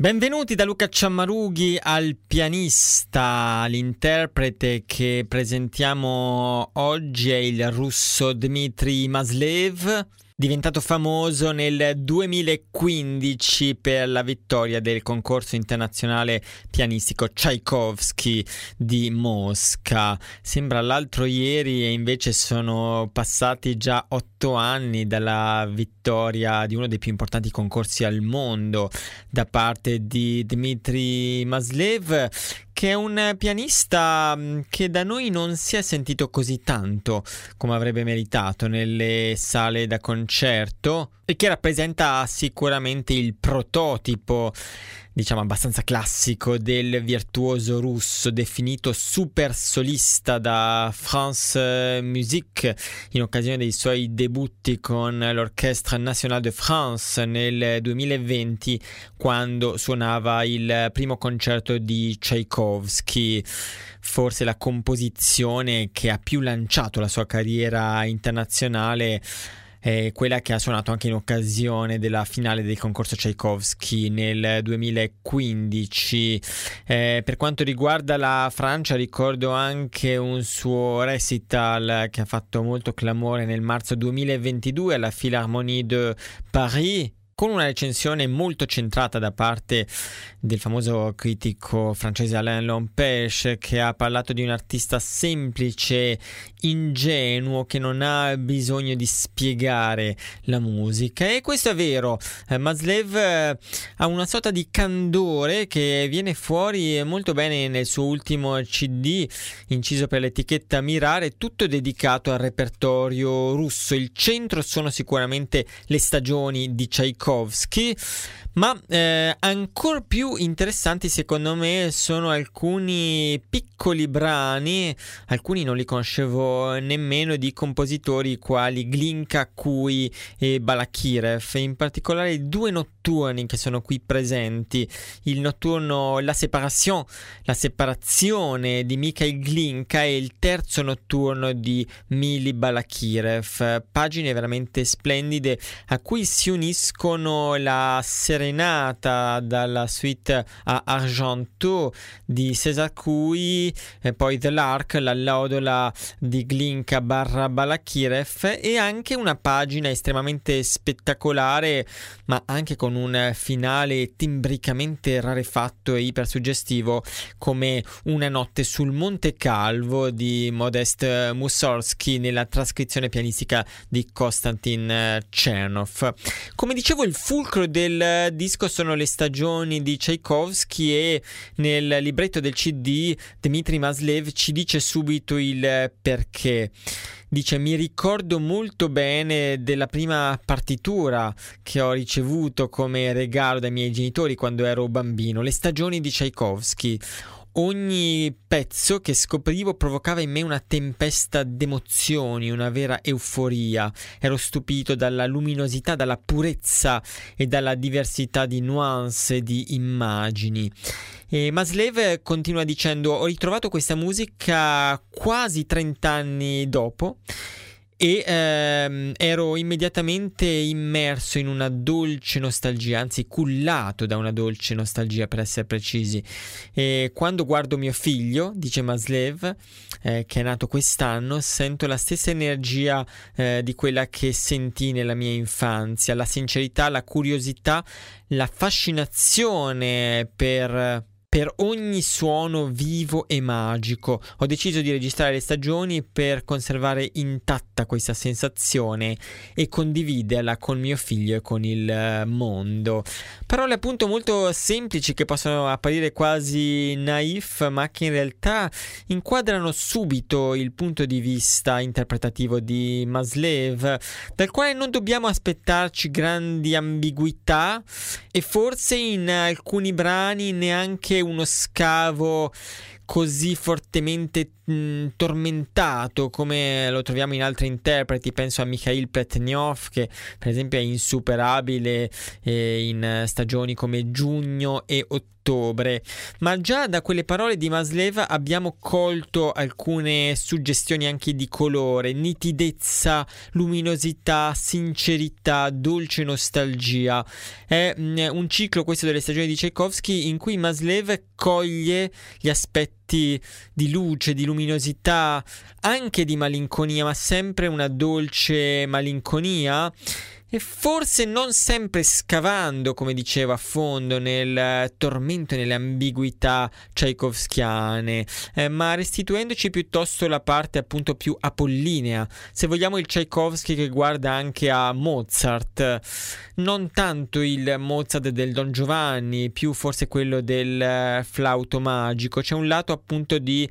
Benvenuti da Luca Ciammarughi al pianista, l'interprete che presentiamo oggi è il russo Dmitry Maslev diventato famoso nel 2015 per la vittoria del concorso internazionale pianistico Tchaikovsky di Mosca. Sembra l'altro ieri e invece sono passati già otto anni dalla vittoria di uno dei più importanti concorsi al mondo da parte di Dmitry Maslev che è un pianista mm, che da noi non si è sentito così tanto come avrebbe meritato nelle sale da concerto e che rappresenta sicuramente il prototipo diciamo abbastanza classico del virtuoso russo definito super solista da France Musique in occasione dei suoi debutti con l'Orchestre Nationale de France nel 2020 quando suonava il primo concerto di Tchaikovsky. Forse la composizione che ha più lanciato la sua carriera internazionale è quella che ha suonato anche in occasione della finale del concorso Tchaikovsky nel 2015. Eh, per quanto riguarda la Francia, ricordo anche un suo recital che ha fatto molto clamore nel marzo 2022 alla Philharmonie de Paris con una recensione molto centrata da parte del famoso critico francese Alain Lompèche che ha parlato di un artista semplice, ingenuo, che non ha bisogno di spiegare la musica e questo è vero, eh, Maslev eh, ha una sorta di candore che viene fuori molto bene nel suo ultimo CD inciso per l'etichetta Mirare, tutto dedicato al repertorio russo. Il centro sono sicuramente le stagioni di Tchaikovsky, ma eh, ancora più interessanti secondo me sono alcuni piccoli brani, alcuni non li conoscevo nemmeno, di compositori quali Glinka, Kui e Balakirev, in particolare due notturni che sono qui presenti, il notturno La Séparation, la separazione di Mikhail Glinka e il terzo notturno di Mili Balakirev, pagine veramente splendide a cui si uniscono sono serenata dalla suite a Argento di Cesar Cui, e poi The Lark, la laudola di Glinka barra Balakirev e anche una pagina estremamente spettacolare ma anche con un finale timbricamente rarefatto e ipersuggestivo come Una notte sul Monte Calvo di Modest Mussorgsky nella trascrizione pianistica di Konstantin Chernov. Come dicevo il fulcro del disco sono le stagioni di Tchaikovsky e nel libretto del CD Dmitry Maslev ci dice subito il perché. Dice mi ricordo molto bene della prima partitura che ho ricevuto come regalo dai miei genitori quando ero bambino, le stagioni di Tchaikovsky. Ogni pezzo che scoprivo provocava in me una tempesta d'emozioni, una vera euforia. Ero stupito dalla luminosità, dalla purezza e dalla diversità di nuance e di immagini. E Maslev continua dicendo: Ho ritrovato questa musica quasi 30 anni dopo e ehm, ero immediatamente immerso in una dolce nostalgia, anzi cullato da una dolce nostalgia per essere precisi. E quando guardo mio figlio, dice Maslev, eh, che è nato quest'anno, sento la stessa energia eh, di quella che sentì nella mia infanzia, la sincerità, la curiosità, la fascinazione per per ogni suono vivo e magico. Ho deciso di registrare le stagioni per conservare intatta questa sensazione e condividerla con mio figlio e con il eh, mondo. Parole appunto molto semplici che possono apparire quasi naif, ma che in realtà inquadrano subito il punto di vista interpretativo di Maslev, dal quale non dobbiamo aspettarci grandi ambiguità e forse in alcuni brani neanche uno scavo così fortemente mh, tormentato come lo troviamo in altri interpreti, penso a Mikhail Pletnyov che per esempio è insuperabile eh, in stagioni come giugno e ottobre, ma già da quelle parole di Maslev abbiamo colto alcune suggestioni anche di colore, nitidezza, luminosità, sincerità, dolce nostalgia. È mh, un ciclo questo delle stagioni di Tchaikovsky in cui Maslev coglie gli aspetti di luce, di luminosità, anche di malinconia, ma sempre una dolce malinconia e forse non sempre scavando, come dicevo, a fondo nel tormento e nelle ambiguità tchaikovskiane, eh, ma restituendoci piuttosto la parte appunto più apollinea, se vogliamo il Tchaikovsky che guarda anche a Mozart, non tanto il Mozart del Don Giovanni, più forse quello del eh, flauto magico, c'è un lato appunto di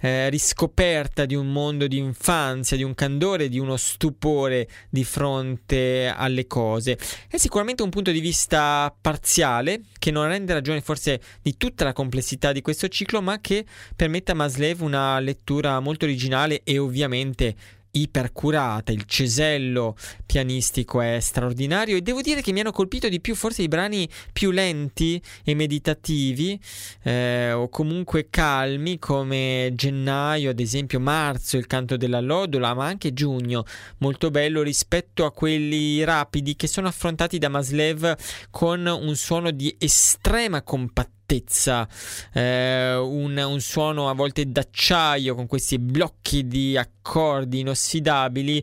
eh, riscoperta di un mondo di infanzia, di un candore, di uno stupore di fronte alle cose. È sicuramente un punto di vista parziale che non rende ragione forse di tutta la complessità di questo ciclo, ma che permette a Maslev una lettura molto originale e ovviamente ipercurata, il cesello pianistico è straordinario e devo dire che mi hanno colpito di più forse i brani più lenti e meditativi eh, o comunque calmi come gennaio, ad esempio marzo, il canto della lodola, ma anche giugno, molto bello rispetto a quelli rapidi che sono affrontati da Maslev con un suono di estrema compattezza eh, un, un, suono a volte d'acciaio con questi blocchi di accordi inossidabili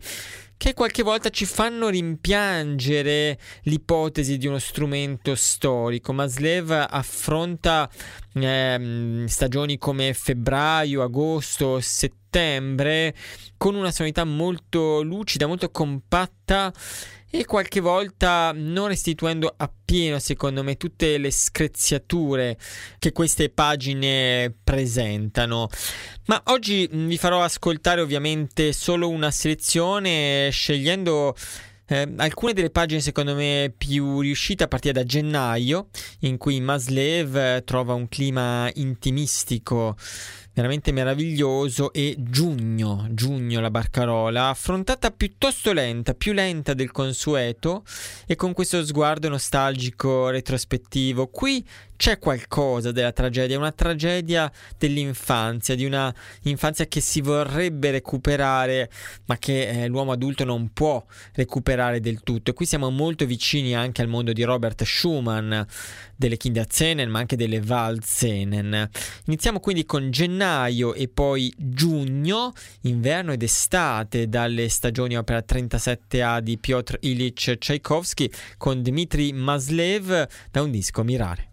che qualche volta ci fanno rimpiangere l'ipotesi di uno strumento storico. Maslev affronta eh, stagioni come febbraio, agosto, settembre con una sonorità molto lucida, molto compatta e qualche volta non restituendo appieno, secondo me, tutte le screziature che queste pagine presentano. Ma oggi mm, vi farò ascoltare ovviamente solo una selezione scegliendo eh, alcune delle pagine secondo me più riuscite a partire da gennaio, in cui Maslev trova un clima intimistico veramente meraviglioso e giugno, giugno la barcarola, affrontata piuttosto lenta, più lenta del consueto e con questo sguardo nostalgico retrospettivo. Qui c'è qualcosa della tragedia, una tragedia dell'infanzia, di una infanzia che si vorrebbe recuperare, ma che eh, l'uomo adulto non può recuperare del tutto. E qui siamo molto vicini anche al mondo di Robert Schumann, delle Kinderzenen, ma anche delle Waldzenen. Iniziamo quindi con gennaio e poi giugno, inverno ed estate, dalle stagioni opera 37A di Piotr Ilyich Tchaikovsky con Dmitry Maslev da un disco Mirare.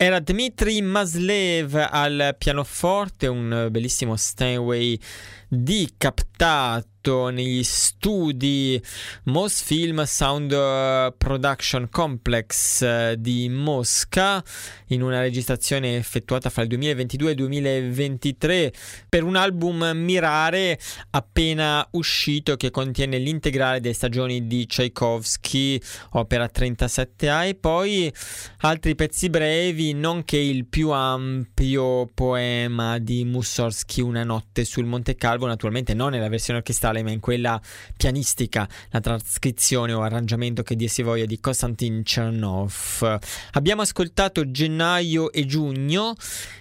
Era Dmitry Maslev al pianoforte, un bellissimo Steinway di captato negli studi Mosfilm Sound eh, Production Complex eh, di Mosca in una registrazione effettuata fra il 2022 e il 2023 per un album Mirare appena uscito che contiene l'integrale delle stagioni di Tchaikovsky, opera 37A e poi altri pezzi brevi nonché il più ampio poema di Mussorgsky Una notte sul Monte Calvo. Naturalmente non nella versione orchestrale ma in quella pianistica, la trascrizione o arrangiamento che dir si voglia di Konstantin Chernov. Abbiamo ascoltato gennaio e giugno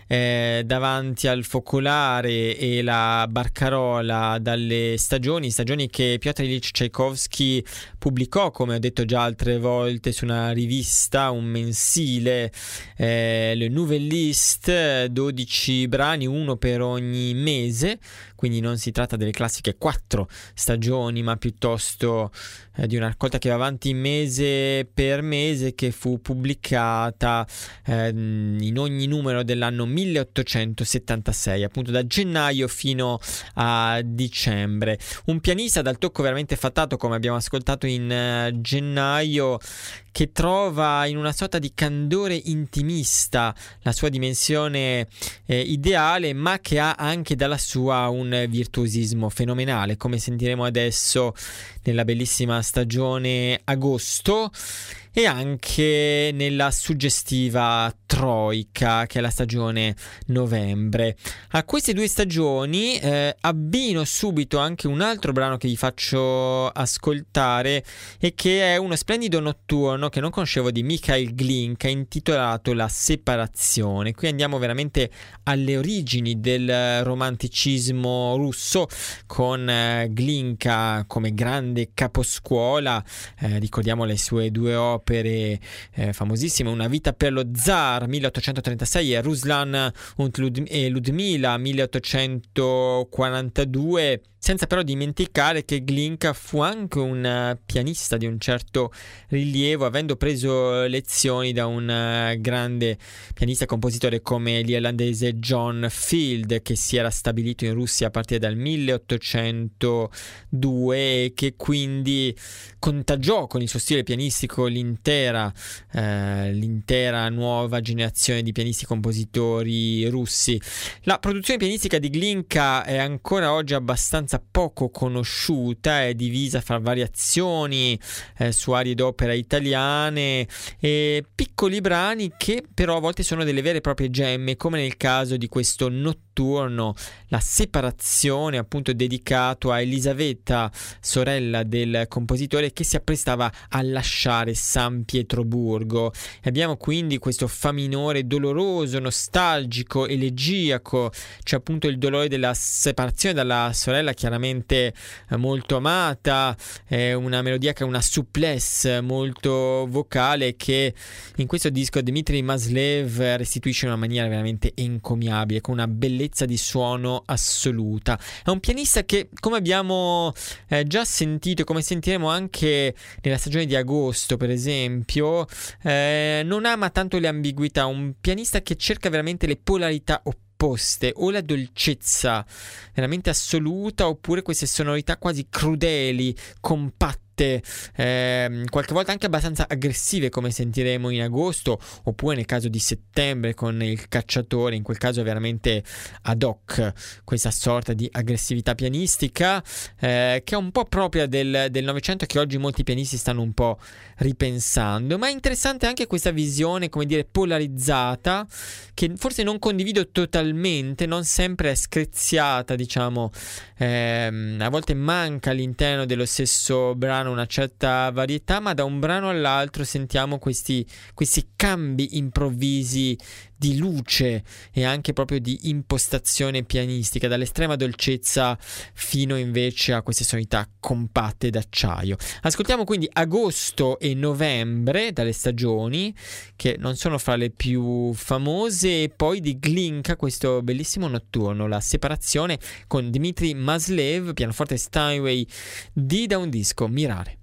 eh, davanti al focolare e la barcarola dalle stagioni, stagioni che Piotr Ilyich Tchaikovsky pubblicò, come ho detto già altre volte, su una rivista, un mensile, eh, le Nouvelliste, 12 brani, uno per ogni mese, quindi non si tratta delle classiche quattro stagioni, ma piuttosto eh, di una raccolta che va avanti mese per mese, che fu pubblicata eh, in ogni numero dell'anno 1876, appunto da gennaio fino a dicembre. Un pianista dal tocco veramente fattato, come abbiamo ascoltato in uh, gennaio, che trova in una sorta di candore intimista la sua dimensione eh, ideale, ma che ha anche dalla sua un virtuosismo fenomenale, come sentiremo adesso nella bellissima stagione agosto e anche nella suggestiva Troika, che è la stagione novembre. A queste due stagioni eh, abbino subito anche un altro brano che vi faccio ascoltare e che è uno splendido notturno che non conoscevo di Mikhail Glinka intitolato La separazione. Qui andiamo veramente alle origini del romanticismo russo con eh, Glinka come grande caposcuola, eh, ricordiamo le sue due opere opere eh, famosissime, Una vita per lo zar 1836 e Ruslan e Ludmila 1842 senza però dimenticare che Glinka fu anche un eh, pianista di un certo rilievo, avendo preso lezioni da un eh, grande pianista e compositore come l'irlandese John Field, che si era stabilito in Russia a partire dal 1802 e che quindi contagiò con il suo stile pianistico l'intera, eh, l'intera nuova generazione di pianisti compositori russi. La produzione pianistica di Glinka è ancora oggi abbastanza abbastanza poco conosciuta, è divisa fra variazioni eh, su arie d'opera italiane e piccoli brani che però a volte sono delle vere e proprie gemme, come nel caso di questo notturno notturno, la separazione appunto dedicato a Elisabetta, sorella del compositore che si apprestava a lasciare San Pietroburgo. Abbiamo quindi questo fa minore doloroso, nostalgico, elegiaco, c'è appunto il dolore della separazione dalla sorella chiaramente eh, molto amata, è una melodia che ha una souplesse molto vocale che in questo disco Dmitry Maslev restituisce in una maniera veramente encomiabile, con una bellezza bellezza di suono assoluta. È un pianista che, come abbiamo eh, già sentito e come sentiremo anche nella stagione di agosto, per esempio, eh, non ama tanto le ambiguità, un pianista che cerca veramente le polarità opposte o la dolcezza veramente assoluta oppure queste sonorità quasi crudeli, compatte scritte eh, qualche volta anche abbastanza aggressive come sentiremo in agosto oppure nel caso di settembre con il cacciatore in quel caso veramente ad hoc questa sorta di aggressività pianistica eh, che è un po' propria del, del Novecento che oggi molti pianisti stanno un po' ripensando. Ma è interessante anche questa visione come dire polarizzata che forse non condivido totalmente non sempre è screziata diciamo ehm, a volte manca all'interno dello stesso brano brano una certa varietà, ma da un brano all'altro sentiamo questi, questi cambi improvvisi di luce e anche proprio di impostazione pianistica, dall'estrema dolcezza fino invece a queste sonorità compatte d'acciaio. Ascoltiamo quindi agosto e novembre dalle stagioni, che non sono fra le più famose, e poi di Glinka, questo bellissimo notturno, la separazione con Dmitry Maslev, pianoforte Steinway, di da un disco Mirare.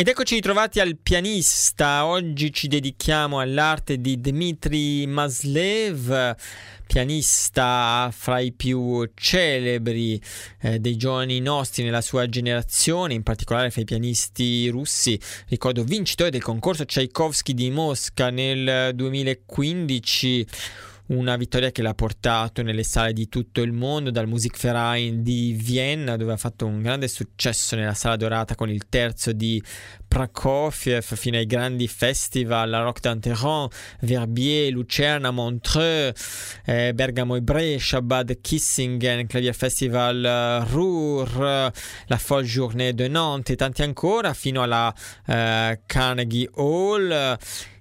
Ed eccoci ritrovati al pianista. Oggi ci dedichiamo all'arte di Dmitry Maslev, pianista fra i più celebri eh, dei giovani nostri nella sua generazione, in particolare fra i pianisti russi. Ricordo vincitore del concorso Tchaikovsky di Mosca nel 2015 una vittoria che l'ha portato nelle sale di tutto il mondo, dal Musikverein di Vienna, dove ha fatto un grande successo nella sala dorata con il terzo di Prokofiev, fino ai grandi festival, la Rock d'Anteron, Verbier, Lucerna, Montreux, eh, Bergamo e Brescia, Bad Kissingen, Clavier Festival uh, Ruhr, la Folle Journée de Nantes e tanti ancora, fino alla uh, Carnegie Hall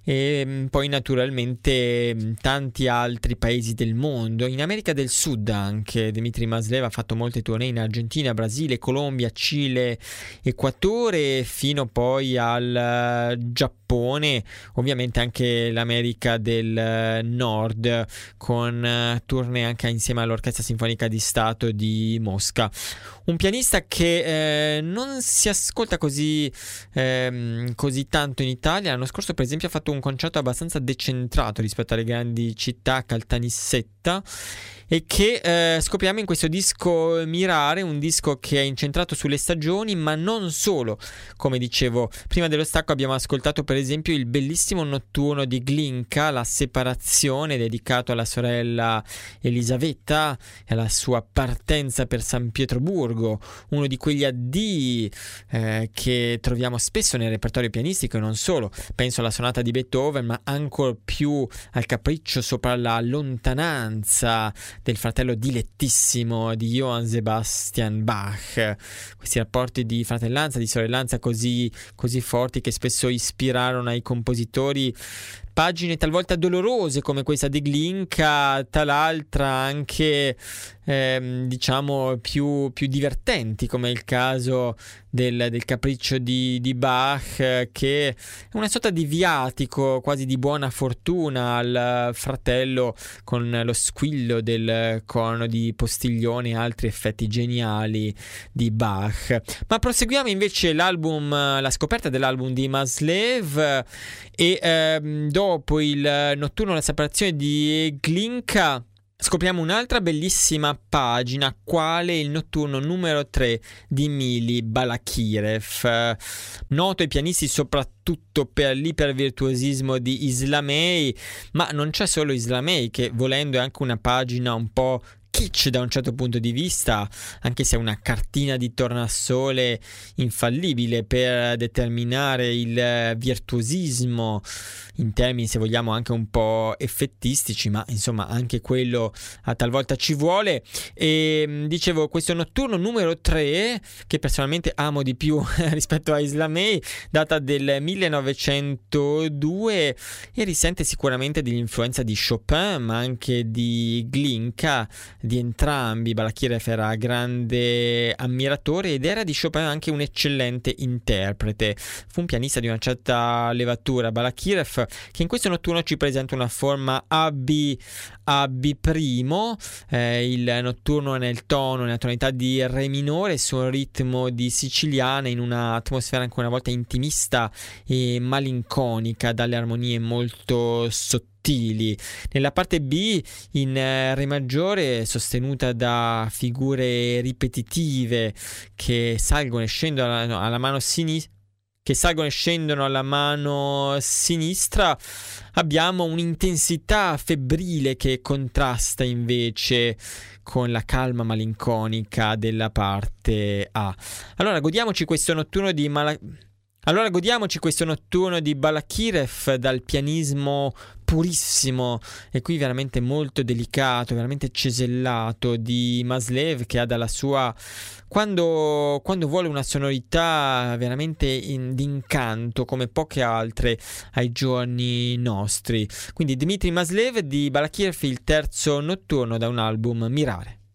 e mm, poi naturalmente mm, tanti altri paesi del mondo. In America del Sud anche Dmitry Maslev ha fatto molte tournée in Argentina, Brasile, Colombia, Cile, Equatore fino poi al eh, Giappone, ovviamente anche l'America del eh, Nord con eh, tournée anche insieme all'Orchestra Sinfonica di Stato di Mosca. Un pianista che eh, non si ascolta così, eh, così tanto in Italia. L'anno scorso, per esempio, ha fatto un concerto abbastanza decentrato rispetto alle grandi città, Caltanissetta e che eh, scopriamo in questo disco Mirare, un disco che è incentrato sulle stagioni, ma non solo. Come dicevo, prima dello stacco abbiamo ascoltato per esempio il bellissimo notturno di Glinka, La separazione, dedicato alla sorella Elisabetta e alla sua partenza per San Pietroburgo, uno di quegli addii eh, che troviamo spesso nel repertorio pianistico e non solo. Penso alla sonata di Beethoven, ma ancora più al capriccio sopra la lontananza del fratello dilettissimo di Johann Sebastian Bach. Questi rapporti di fratellanza, di sorellanza così, così forti che spesso ispirarono ai compositori pagine talvolta dolorose come questa di Glinka, tal'altra anche ehm, diciamo più, più, divertenti come il caso del, del capriccio di, di, Bach che è una sorta di viatico quasi di buona fortuna al fratello con lo squillo del corno di Postiglione e altri effetti geniali di Bach. Ma proseguiamo invece l'album, la scoperta dell'album di Maslev e ehm, dopo il notturno la separazione di Glinka scopriamo un'altra bellissima pagina, quale il notturno numero 3 di Mili Balakirev, noto ai pianisti soprattutto per l'ipervirtuosismo di Islamei, ma non c'è solo Islamei che volendo è anche una pagina un po' kitsch da un certo punto di vista, anche se è una cartina di tornasole infallibile per determinare il virtuosismo in termini, se vogliamo, anche un po' effettistici, ma insomma anche quello a talvolta ci vuole. E mm, dicevo, questo notturno numero 3, che personalmente amo di più rispetto a Islamei, data del 1902 e risente sicuramente dell'influenza di Chopin, ma anche di Glinka di entrambi. Balakirev era grande ammiratore ed era di Chopin anche un eccellente interprete. Fu un pianista di una certa levatura. Balakirev che in questo notturno ci presenta una forma AB AB', eh, il notturno nel tono, nella tonalità di Re minore su un ritmo di siciliana in un'atmosfera ancora una volta intimista e malinconica dalle armonie molto sottili nella parte B in eh, Re maggiore sostenuta da figure ripetitive che salgono e scendono alla, alla mano sinistra che salgono e scendono alla mano sinistra, abbiamo un'intensità febbrile che contrasta invece con la calma malinconica della parte A. Allora, godiamoci questo notturno di Mala- allora godiamoci questo notturno di Balakirev dal pianismo purissimo e qui veramente molto delicato, veramente cesellato di Maslev che ha dalla sua quando, quando vuole una sonorità veramente in, d'incanto come poche altre ai giorni nostri. Quindi Dmitry Maslev di Balakirev il terzo notturno da un album Mirare.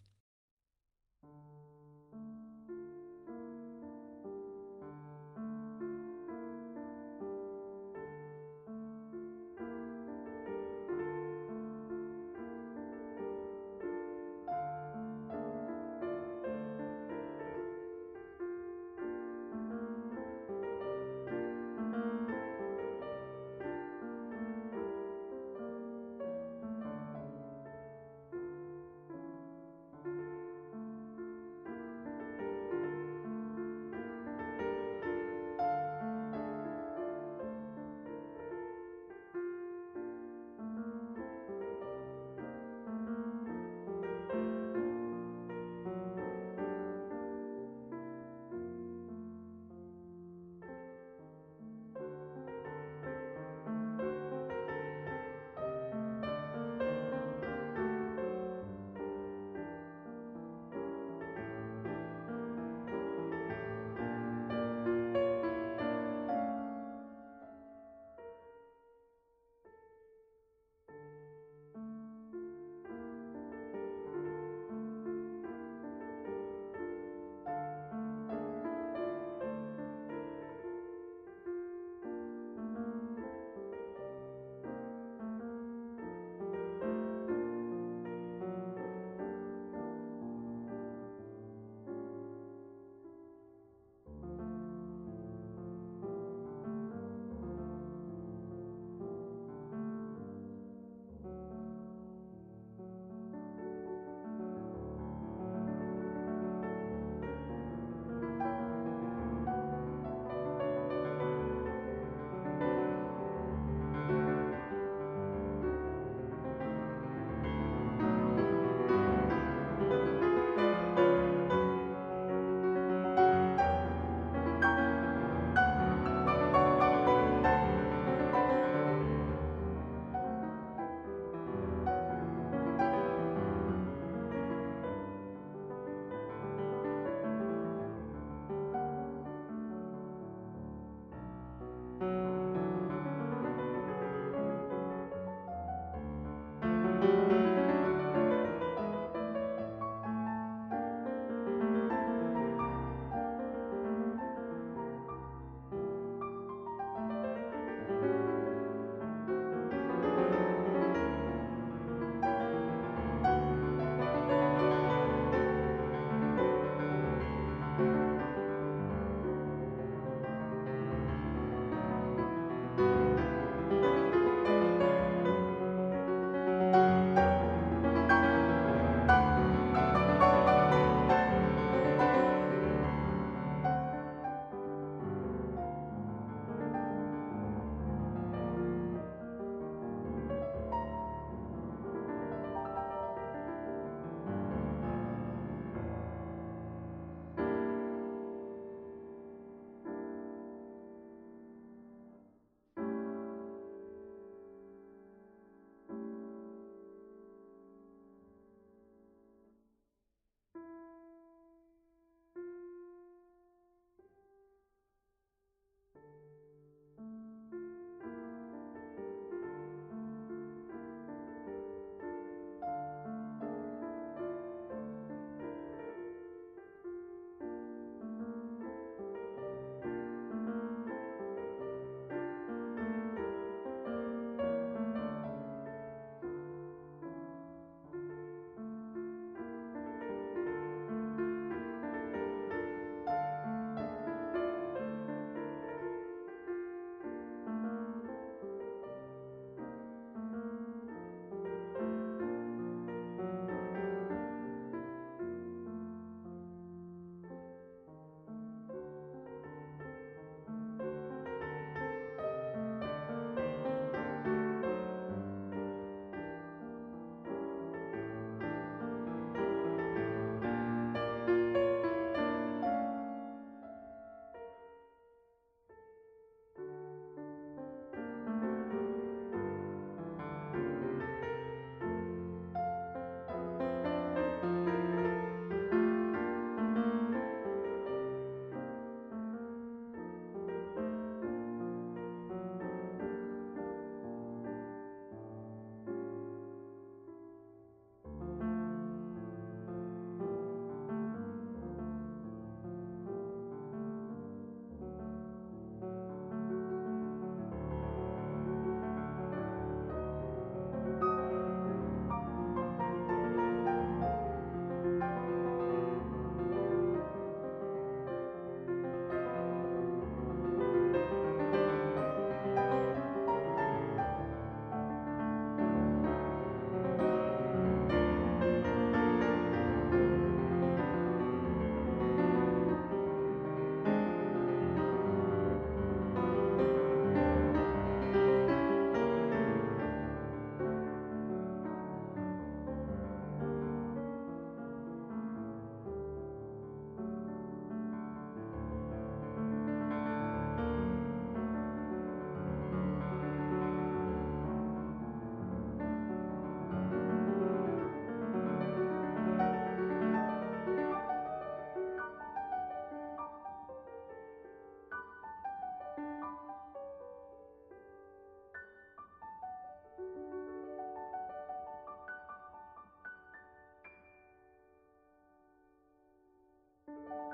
Thank you.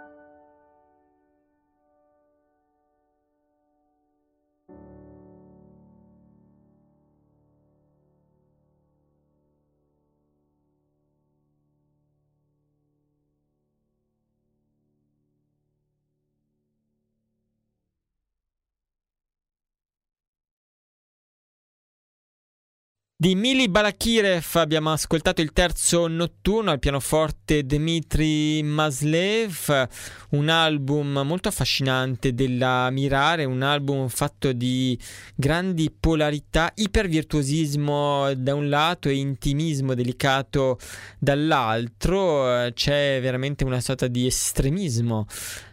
Di Mili Balakirev abbiamo ascoltato il terzo notturno al pianoforte Dmitry Maslev, un album molto affascinante della Mirare, un album fatto di grandi polarità, ipervirtuosismo da un lato e intimismo delicato dall'altro, c'è veramente una sorta di estremismo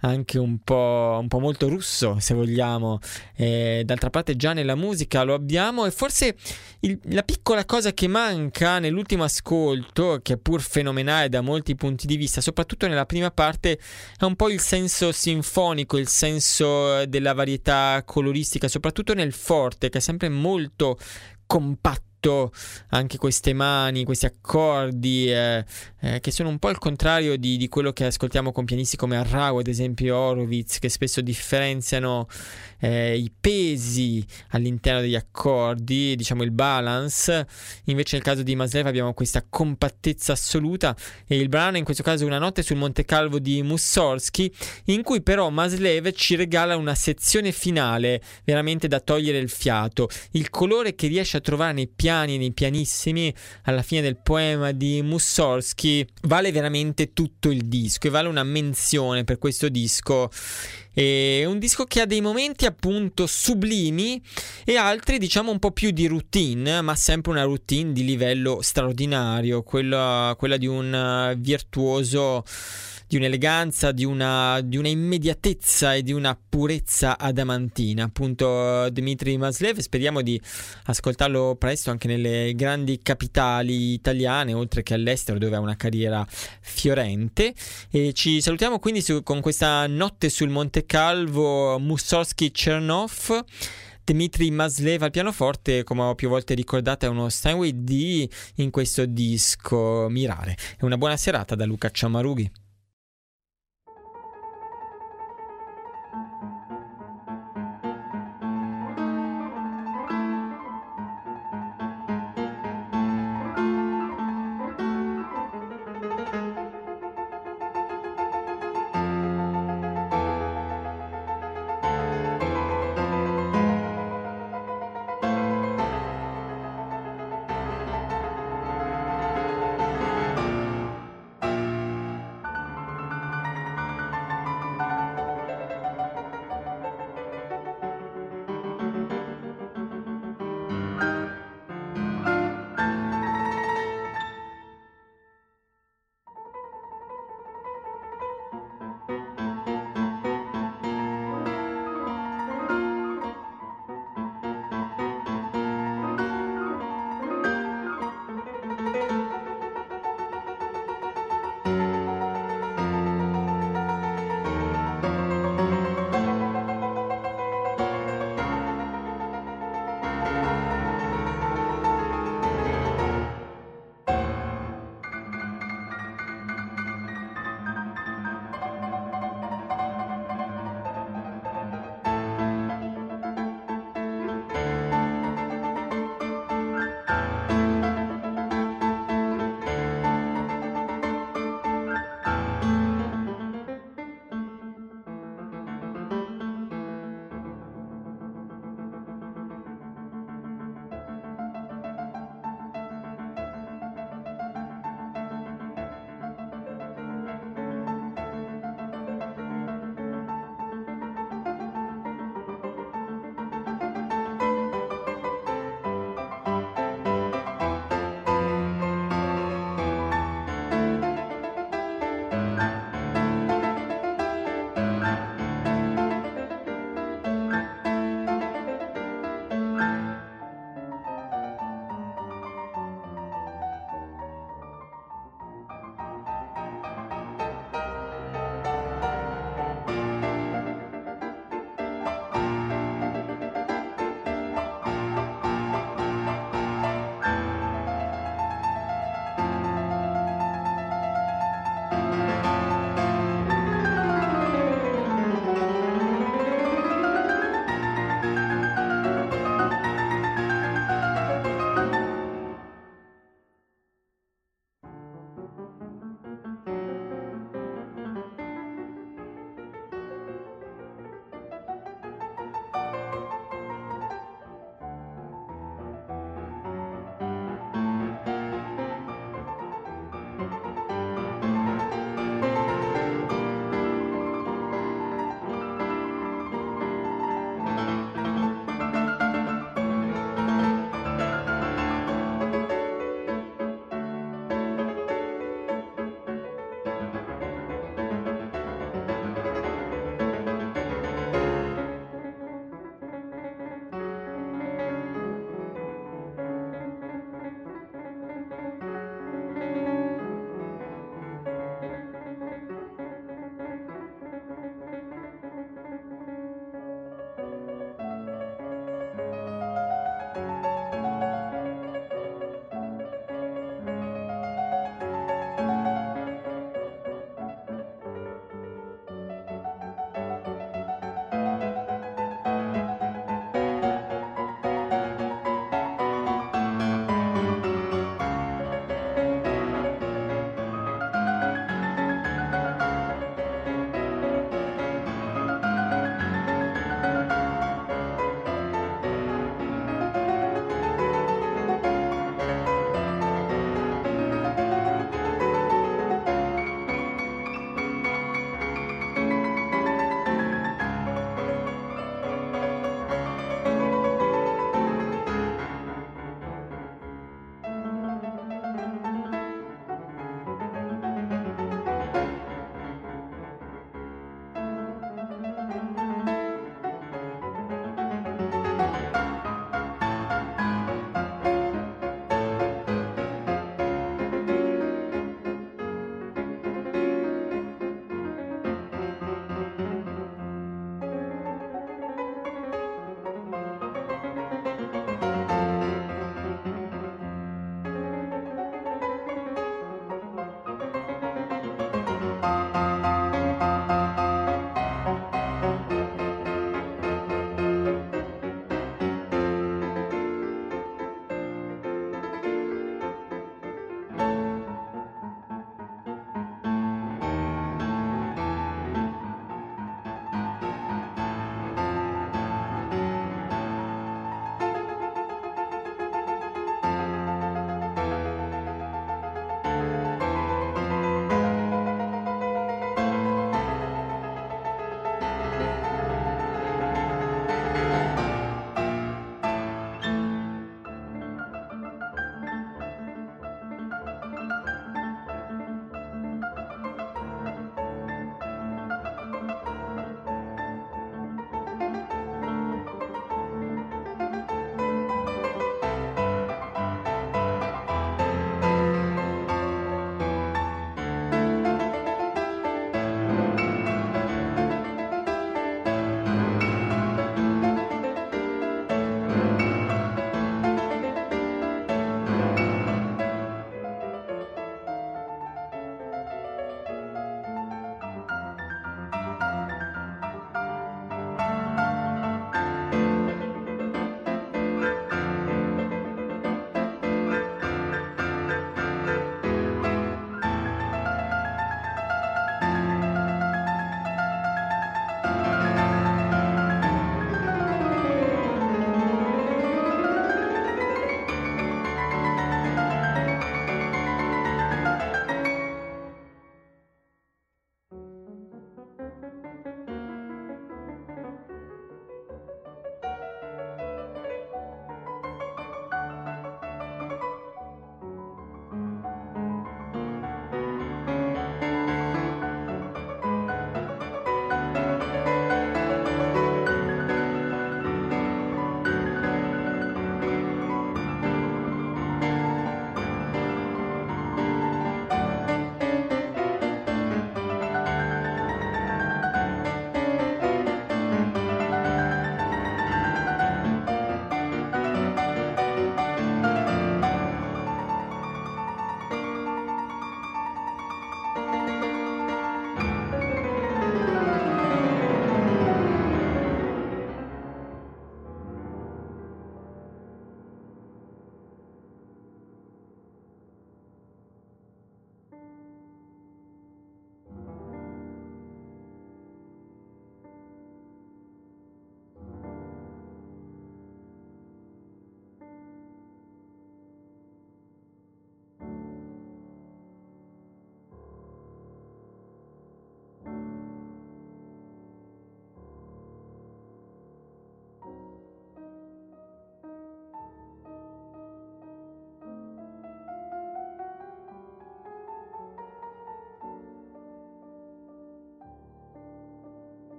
anche un po', un po', molto russo, se vogliamo. Eh, d'altra parte, già nella musica lo abbiamo. E forse il, la piccola cosa che manca nell'ultimo ascolto, che è pur fenomenale da molti punti di vista, soprattutto nella prima parte, è un po' il senso sinfonico, il senso della varietà coloristica, soprattutto nel forte, che è sempre molto compatto anche queste mani, questi accordi eh, eh, che sono un po' il contrario di, di, quello che ascoltiamo con pianisti come Arrau, ad esempio Horowitz, che spesso differenziano eh, i pesi all'interno degli accordi, diciamo il balance. Invece nel caso di Maslev abbiamo questa compattezza assoluta e il brano in questo caso una notte sul Monte Calvo di Mussorgsky, in cui però Maslev ci regala una sezione finale veramente da togliere il fiato. Il colore che riesce a trovare nei piani piani, nei pianissimi, alla fine del poema di Mussorgsky, vale veramente tutto il disco e vale una menzione per questo disco. È un disco che ha dei momenti appunto sublimi e altri diciamo un po' più di routine, ma sempre una routine di livello straordinario, quella, quella di un virtuoso di un'eleganza, di una, di una immediatezza e di una purezza adamantina. Appunto, Dmitry Maslev, speriamo di ascoltarlo presto anche nelle grandi capitali italiane, oltre che all'estero, dove ha una carriera fiorente. E ci salutiamo quindi su, con questa notte sul Monte Calvo, Mussorgsky Chernov. Dmitry Maslev al pianoforte, come ho più volte ricordato, è uno Steinway D in questo disco Mirare. E una buona serata da Luca Ciamarughi.